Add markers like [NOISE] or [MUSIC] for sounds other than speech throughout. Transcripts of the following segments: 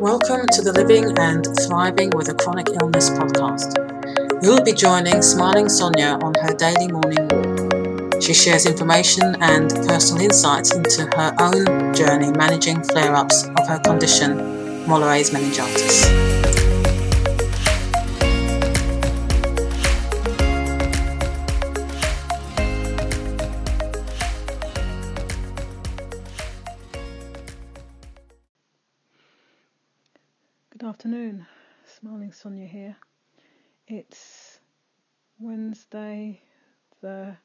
Welcome to the Living and Thriving with a Chronic Illness podcast. You'll be joining Smiling Sonia on her daily morning walk. She shares information and personal insights into her own journey managing flare ups of her condition, Mollaret's meningitis. Good afternoon, Smiling Sonia here. It's Wednesday, the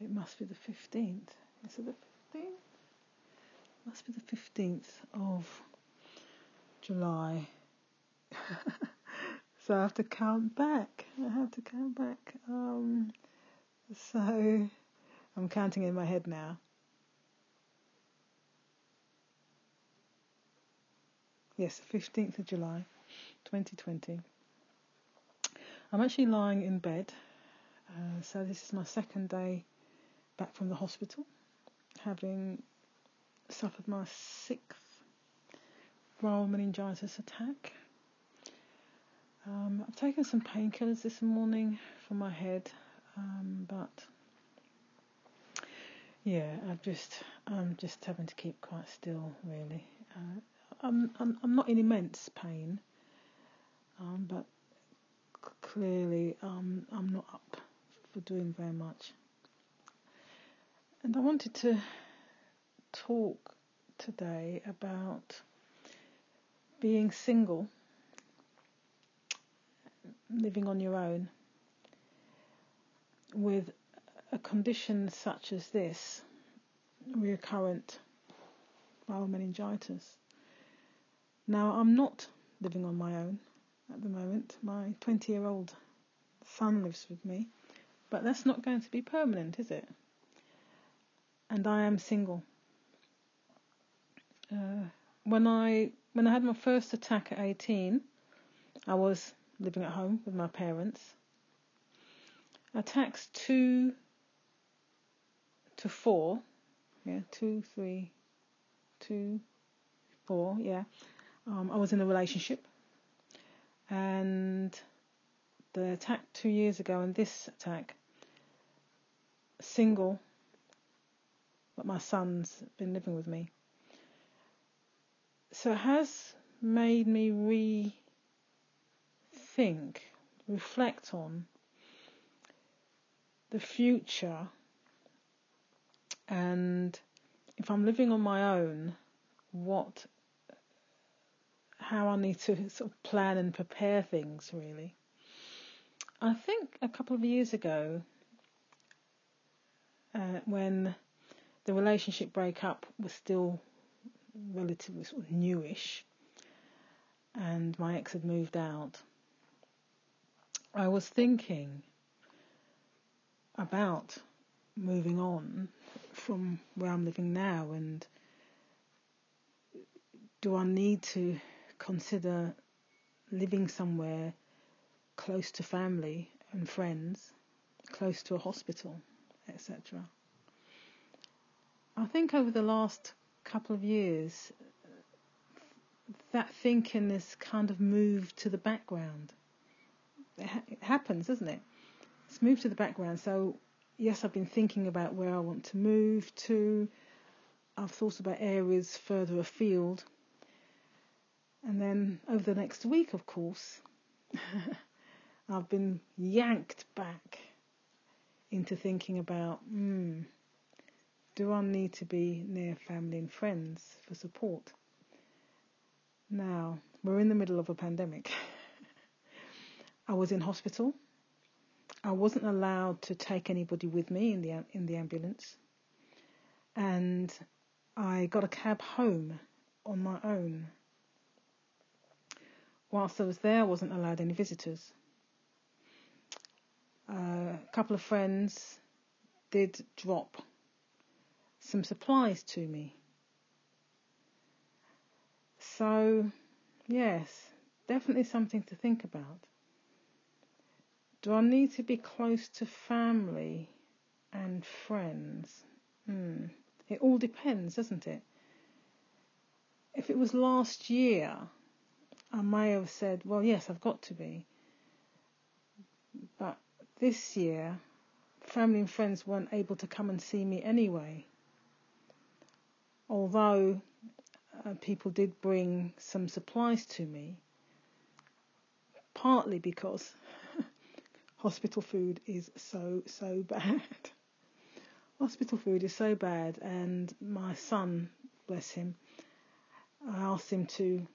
it must be the 15th. Is it the 15th? Must be the 15th of July. [LAUGHS] so I have to count back. I have to count back. Um, so I'm counting in my head now. Yes, 15th of July, 2020. I'm actually lying in bed. Uh, so this is my second day back from the hospital, having suffered my sixth viral meningitis attack. Um, I've taken some painkillers this morning for my head, um, but yeah, I'm just I'm just having to keep quite still, really. Uh, I'm, I'm, I'm not in immense pain, um, but c- clearly um, I'm not up for doing very much. And I wanted to talk today about being single, living on your own, with a condition such as this, recurrent viral meningitis. Now, I'm not living on my own at the moment. My 20 year old son lives with me, but that's not going to be permanent, is it? And I am single. Uh, when I when I had my first attack at 18, I was living at home with my parents. Attacks two to four, yeah, two, three, two, four, yeah, um, I was in a relationship, and the attack two years ago and this attack, single, but my son's been living with me. So it has made me rethink, reflect on the future, and if I'm living on my own, what how I need to sort of plan and prepare things really. I think a couple of years ago, uh, when the relationship breakup was still relatively sort of newish, and my ex had moved out, I was thinking about moving on from where I'm living now and do I need to consider living somewhere close to family and friends, close to a hospital, etc. I think over the last couple of years, that thinking has kind of moved to the background. It, ha- it happens, doesn't it? It's moved to the background. So, yes, I've been thinking about where I want to move to. I've thought about areas further afield and then over the next week, of course, [LAUGHS] I've been yanked back into thinking about hmm, do I need to be near family and friends for support? Now, we're in the middle of a pandemic. [LAUGHS] I was in hospital. I wasn't allowed to take anybody with me in the in the ambulance. And I got a cab home on my own whilst I was there, I wasn't allowed any visitors. Uh, a couple of friends did drop some supplies to me. So, yes, definitely something to think about. Do I need to be close to family and friends? Hmm. It all depends, doesn't it? If it was last year, I may have said, well, yes, I've got to be. But this year, family and friends weren't able to come and see me anyway. Although uh, people did bring some supplies to me, partly because [LAUGHS] hospital food is so, so bad. [LAUGHS] hospital food is so bad, and my son, bless him, I asked him to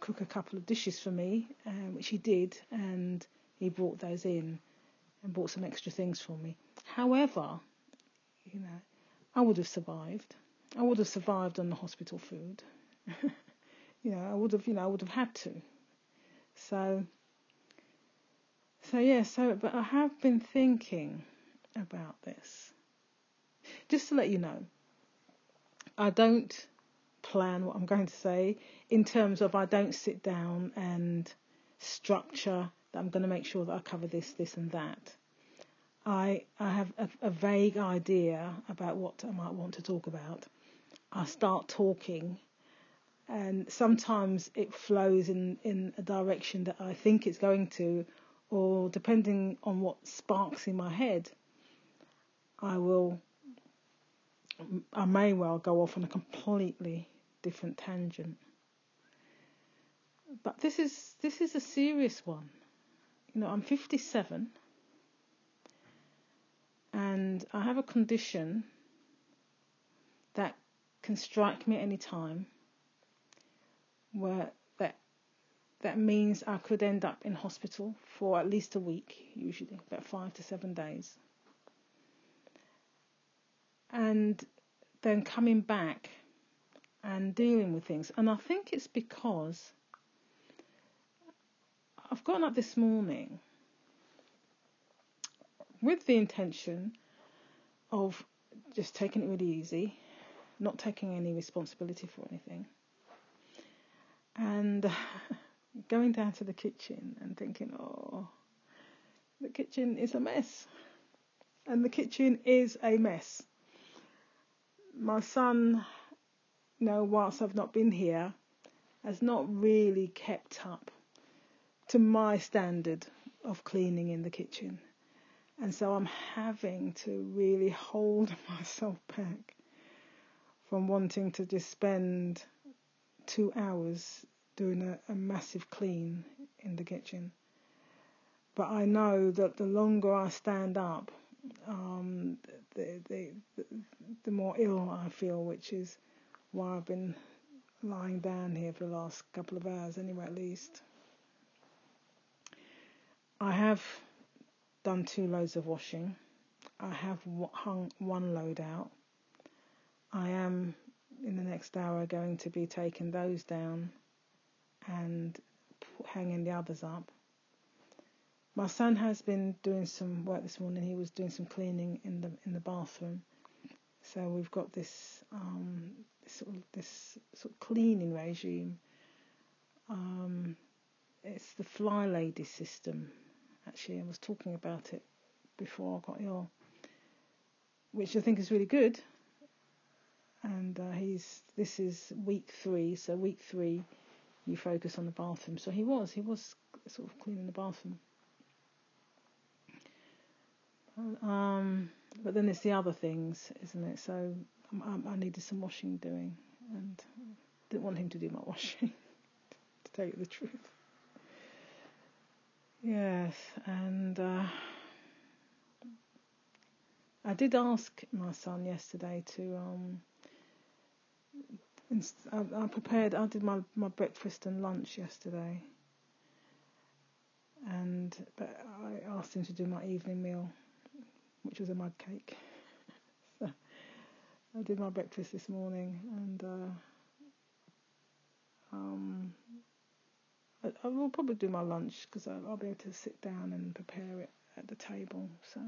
cook a couple of dishes for me, uh, which he did, and he brought those in and bought some extra things for me. However, you know, I would have survived. I would have survived on the hospital food. [LAUGHS] you know, I would have, you know, I would have had to. So, so yeah, so, but I have been thinking about this. Just to let you know, I don't plan what I'm going to say in terms of I don't sit down and structure that I'm going to make sure that I cover this, this, and that. I I have a, a vague idea about what I might want to talk about. I start talking, and sometimes it flows in, in a direction that I think it's going to, or depending on what sparks in my head, I will. I may well go off on a completely different tangent. But this is this is a serious one. You know, I'm 57 and I have a condition that can strike me at any time where that that means I could end up in hospital for at least a week, usually about five to seven days. And then coming back and dealing with things. And I think it's because I've gotten up this morning with the intention of just taking it really easy, not taking any responsibility for anything, and [LAUGHS] going down to the kitchen and thinking, oh, the kitchen is a mess. And the kitchen is a mess. My son, know, whilst I've not been here, has not really kept up to my standard of cleaning in the kitchen. And so I'm having to really hold [LAUGHS] myself back from wanting to just spend two hours doing a, a massive clean in the kitchen. But I know that the longer I stand up, um, the, the, the, the more ill I feel, which is why I've been lying down here for the last couple of hours, anyway, at least. I have done two loads of washing. I have hung one load out. I am in the next hour going to be taking those down and hanging the others up. My son has been doing some work this morning. He was doing some cleaning in the in the bathroom. So we've got this um, sort of this sort of cleaning regime. Um, it's the Fly Lady system actually. I was talking about it before I got ill, which I think is really good. And uh, he's this is week three, so week three, you focus on the bathroom. So he was he was sort of cleaning the bathroom. Um, but then there's the other things, isn't it? So I, I needed some washing doing, and didn't want him to do my washing, [LAUGHS] to tell you the truth. Yes, and uh, I did ask my son yesterday to. Um, inst- I, I prepared. I did my my breakfast and lunch yesterday, and but I asked him to do my evening meal, which was a mud cake. I did my breakfast this morning, and uh, um, I, I will probably do my lunch because I'll, I'll, be able to sit down and prepare it at the table. So,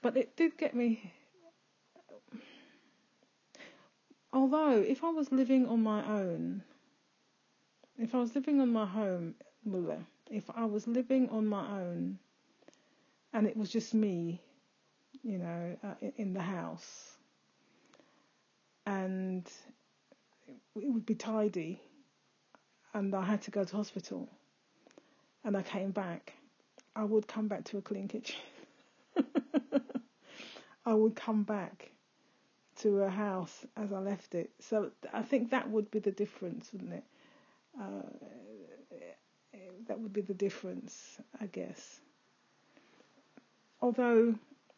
but it did get me. Although, if I was living on my own, if I was living on my home, if I was living on my own, and it was just me, you know, uh, in the house, and it would be tidy and I had to go to hospital and I came back, I would come back to a clean kitchen. [LAUGHS] I would come back to a house as I left it. So I think that would be the difference, wouldn't it? Uh, that would be the difference, I guess. Although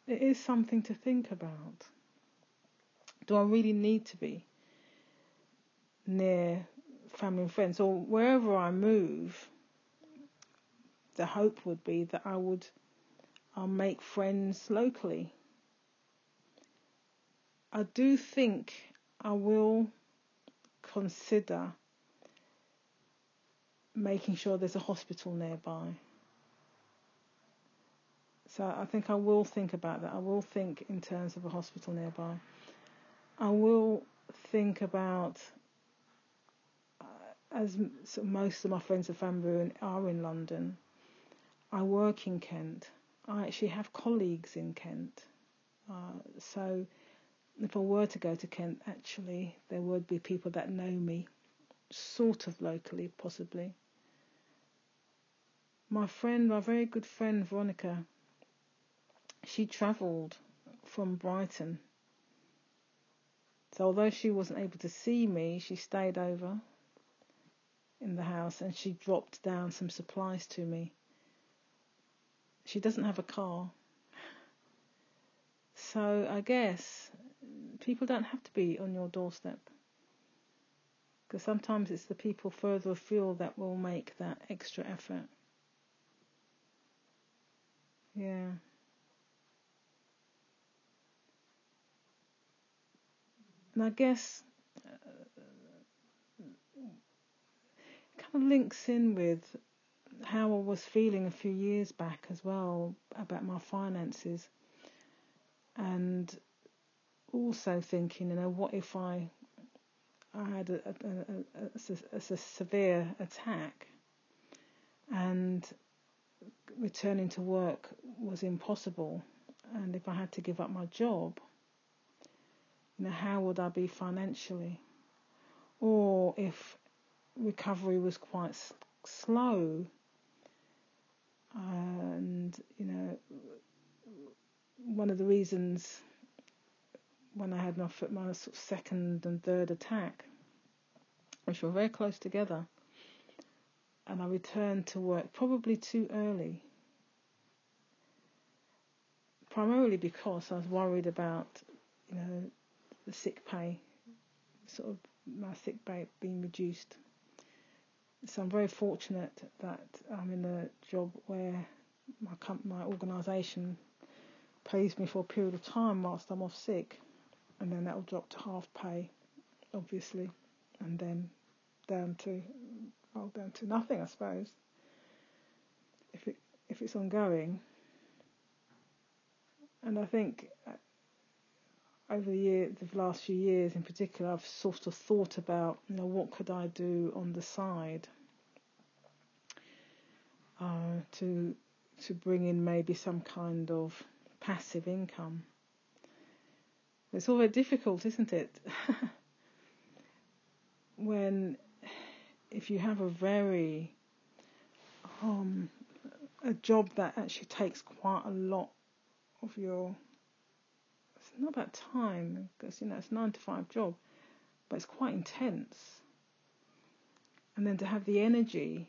it is something to think about. Do I really need to be near family and friends, or wherever I move? The hope would be that I would I'll make friends locally. I do think I will consider making sure there's a hospital nearby. So I think I will think about that. I will think in terms of a hospital nearby. I will think about, uh, as most of my friends and family are in London, I work in Kent. I actually have colleagues in Kent. Uh, so if I were to go to Kent, actually, there would be people that know me, sort of locally, possibly. My friend, my very good friend Veronica, she travelled from Brighton. So although she wasn't able to see me, she stayed over in the house and she dropped down some supplies to me. She doesn't have a car. So I guess people don't have to be on your doorstep. Because sometimes it's the people further afield that will make that extra effort. Yeah. And I guess uh, kind of links in with how I was feeling a few years back as well about my finances, and also thinking, you know, what if I I had a, a, a, a severe attack? And returning to work was impossible, and if I had to give up my job, you know, how would I be financially? Or if recovery was quite slow, and you know, one of the reasons when I had my my sort of second and third attack, which were very close together, and I returned to work probably too early. Primarily because I was worried about, you know, the sick pay, sort of my sick pay being reduced. So I'm very fortunate that I'm in a job where my comp- my organisation pays me for a period of time whilst I'm off sick, and then that will drop to half pay, obviously, and then down to well down to nothing, I suppose. If it if it's ongoing, and I think over the year, the last few years in particular, I've sort of thought about, you know, what could I do on the side uh, to to bring in maybe some kind of passive income. It's all very difficult, isn't it? [LAUGHS] when if you have a very um, a job that actually takes quite a lot of your not about time because you know it's a nine to five job but it's quite intense. And then to have the energy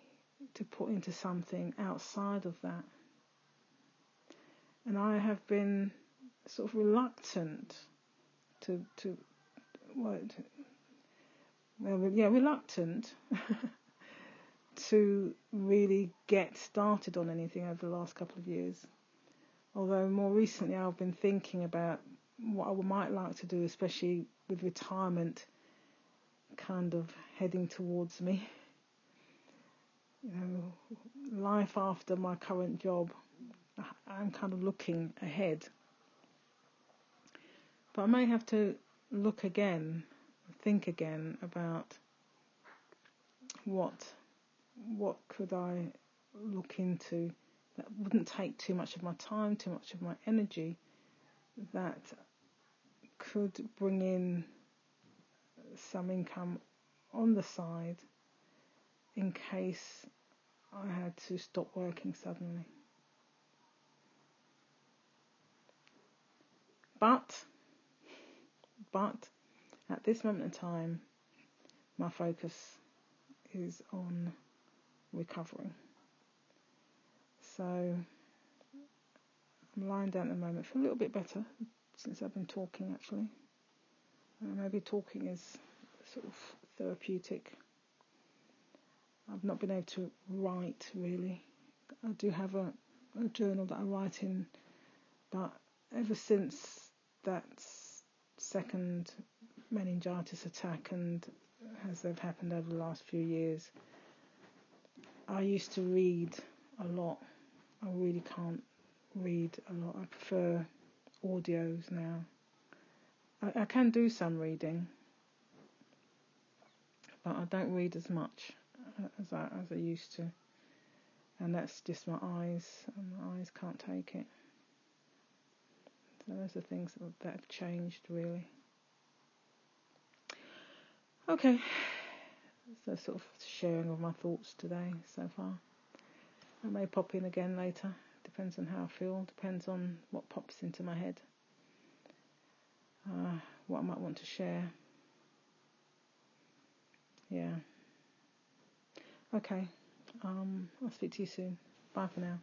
to put into something outside of that. And I have been sort of reluctant to to what well yeah reluctant [LAUGHS] to really get started on anything over the last couple of years. Although more recently I've been thinking about what I might like to do, especially with retirement kind of heading towards me. You know, life after my current job, I'm kind of looking ahead. But I may have to look again, think again about what what could I look into that wouldn't take too much of my time, too much of my energy, that could bring in some income on the side in case I had to stop working suddenly. But, but at this moment in time, my focus is on recovering. So I'm lying down at the moment, feel a little bit better since I've been talking actually. Uh, maybe talking is sort of therapeutic. I've not been able to write really. I do have a, a journal that I write in, but ever since that second meningitis attack and as they've happened over the last few years, I used to read a lot. I really can't read a lot. I prefer audios now. I, I can do some reading, but I don't read as much uh, as I as I used to, and that's just my eyes. My eyes can't take it. So those are things that have changed really. Okay, so sort of sharing of my thoughts today so far. I may pop in again later. Depends on how I feel. Depends on what pops into my head. Uh, what I might want to share. Yeah. Okay. Um, I'll speak to you soon. Bye for now.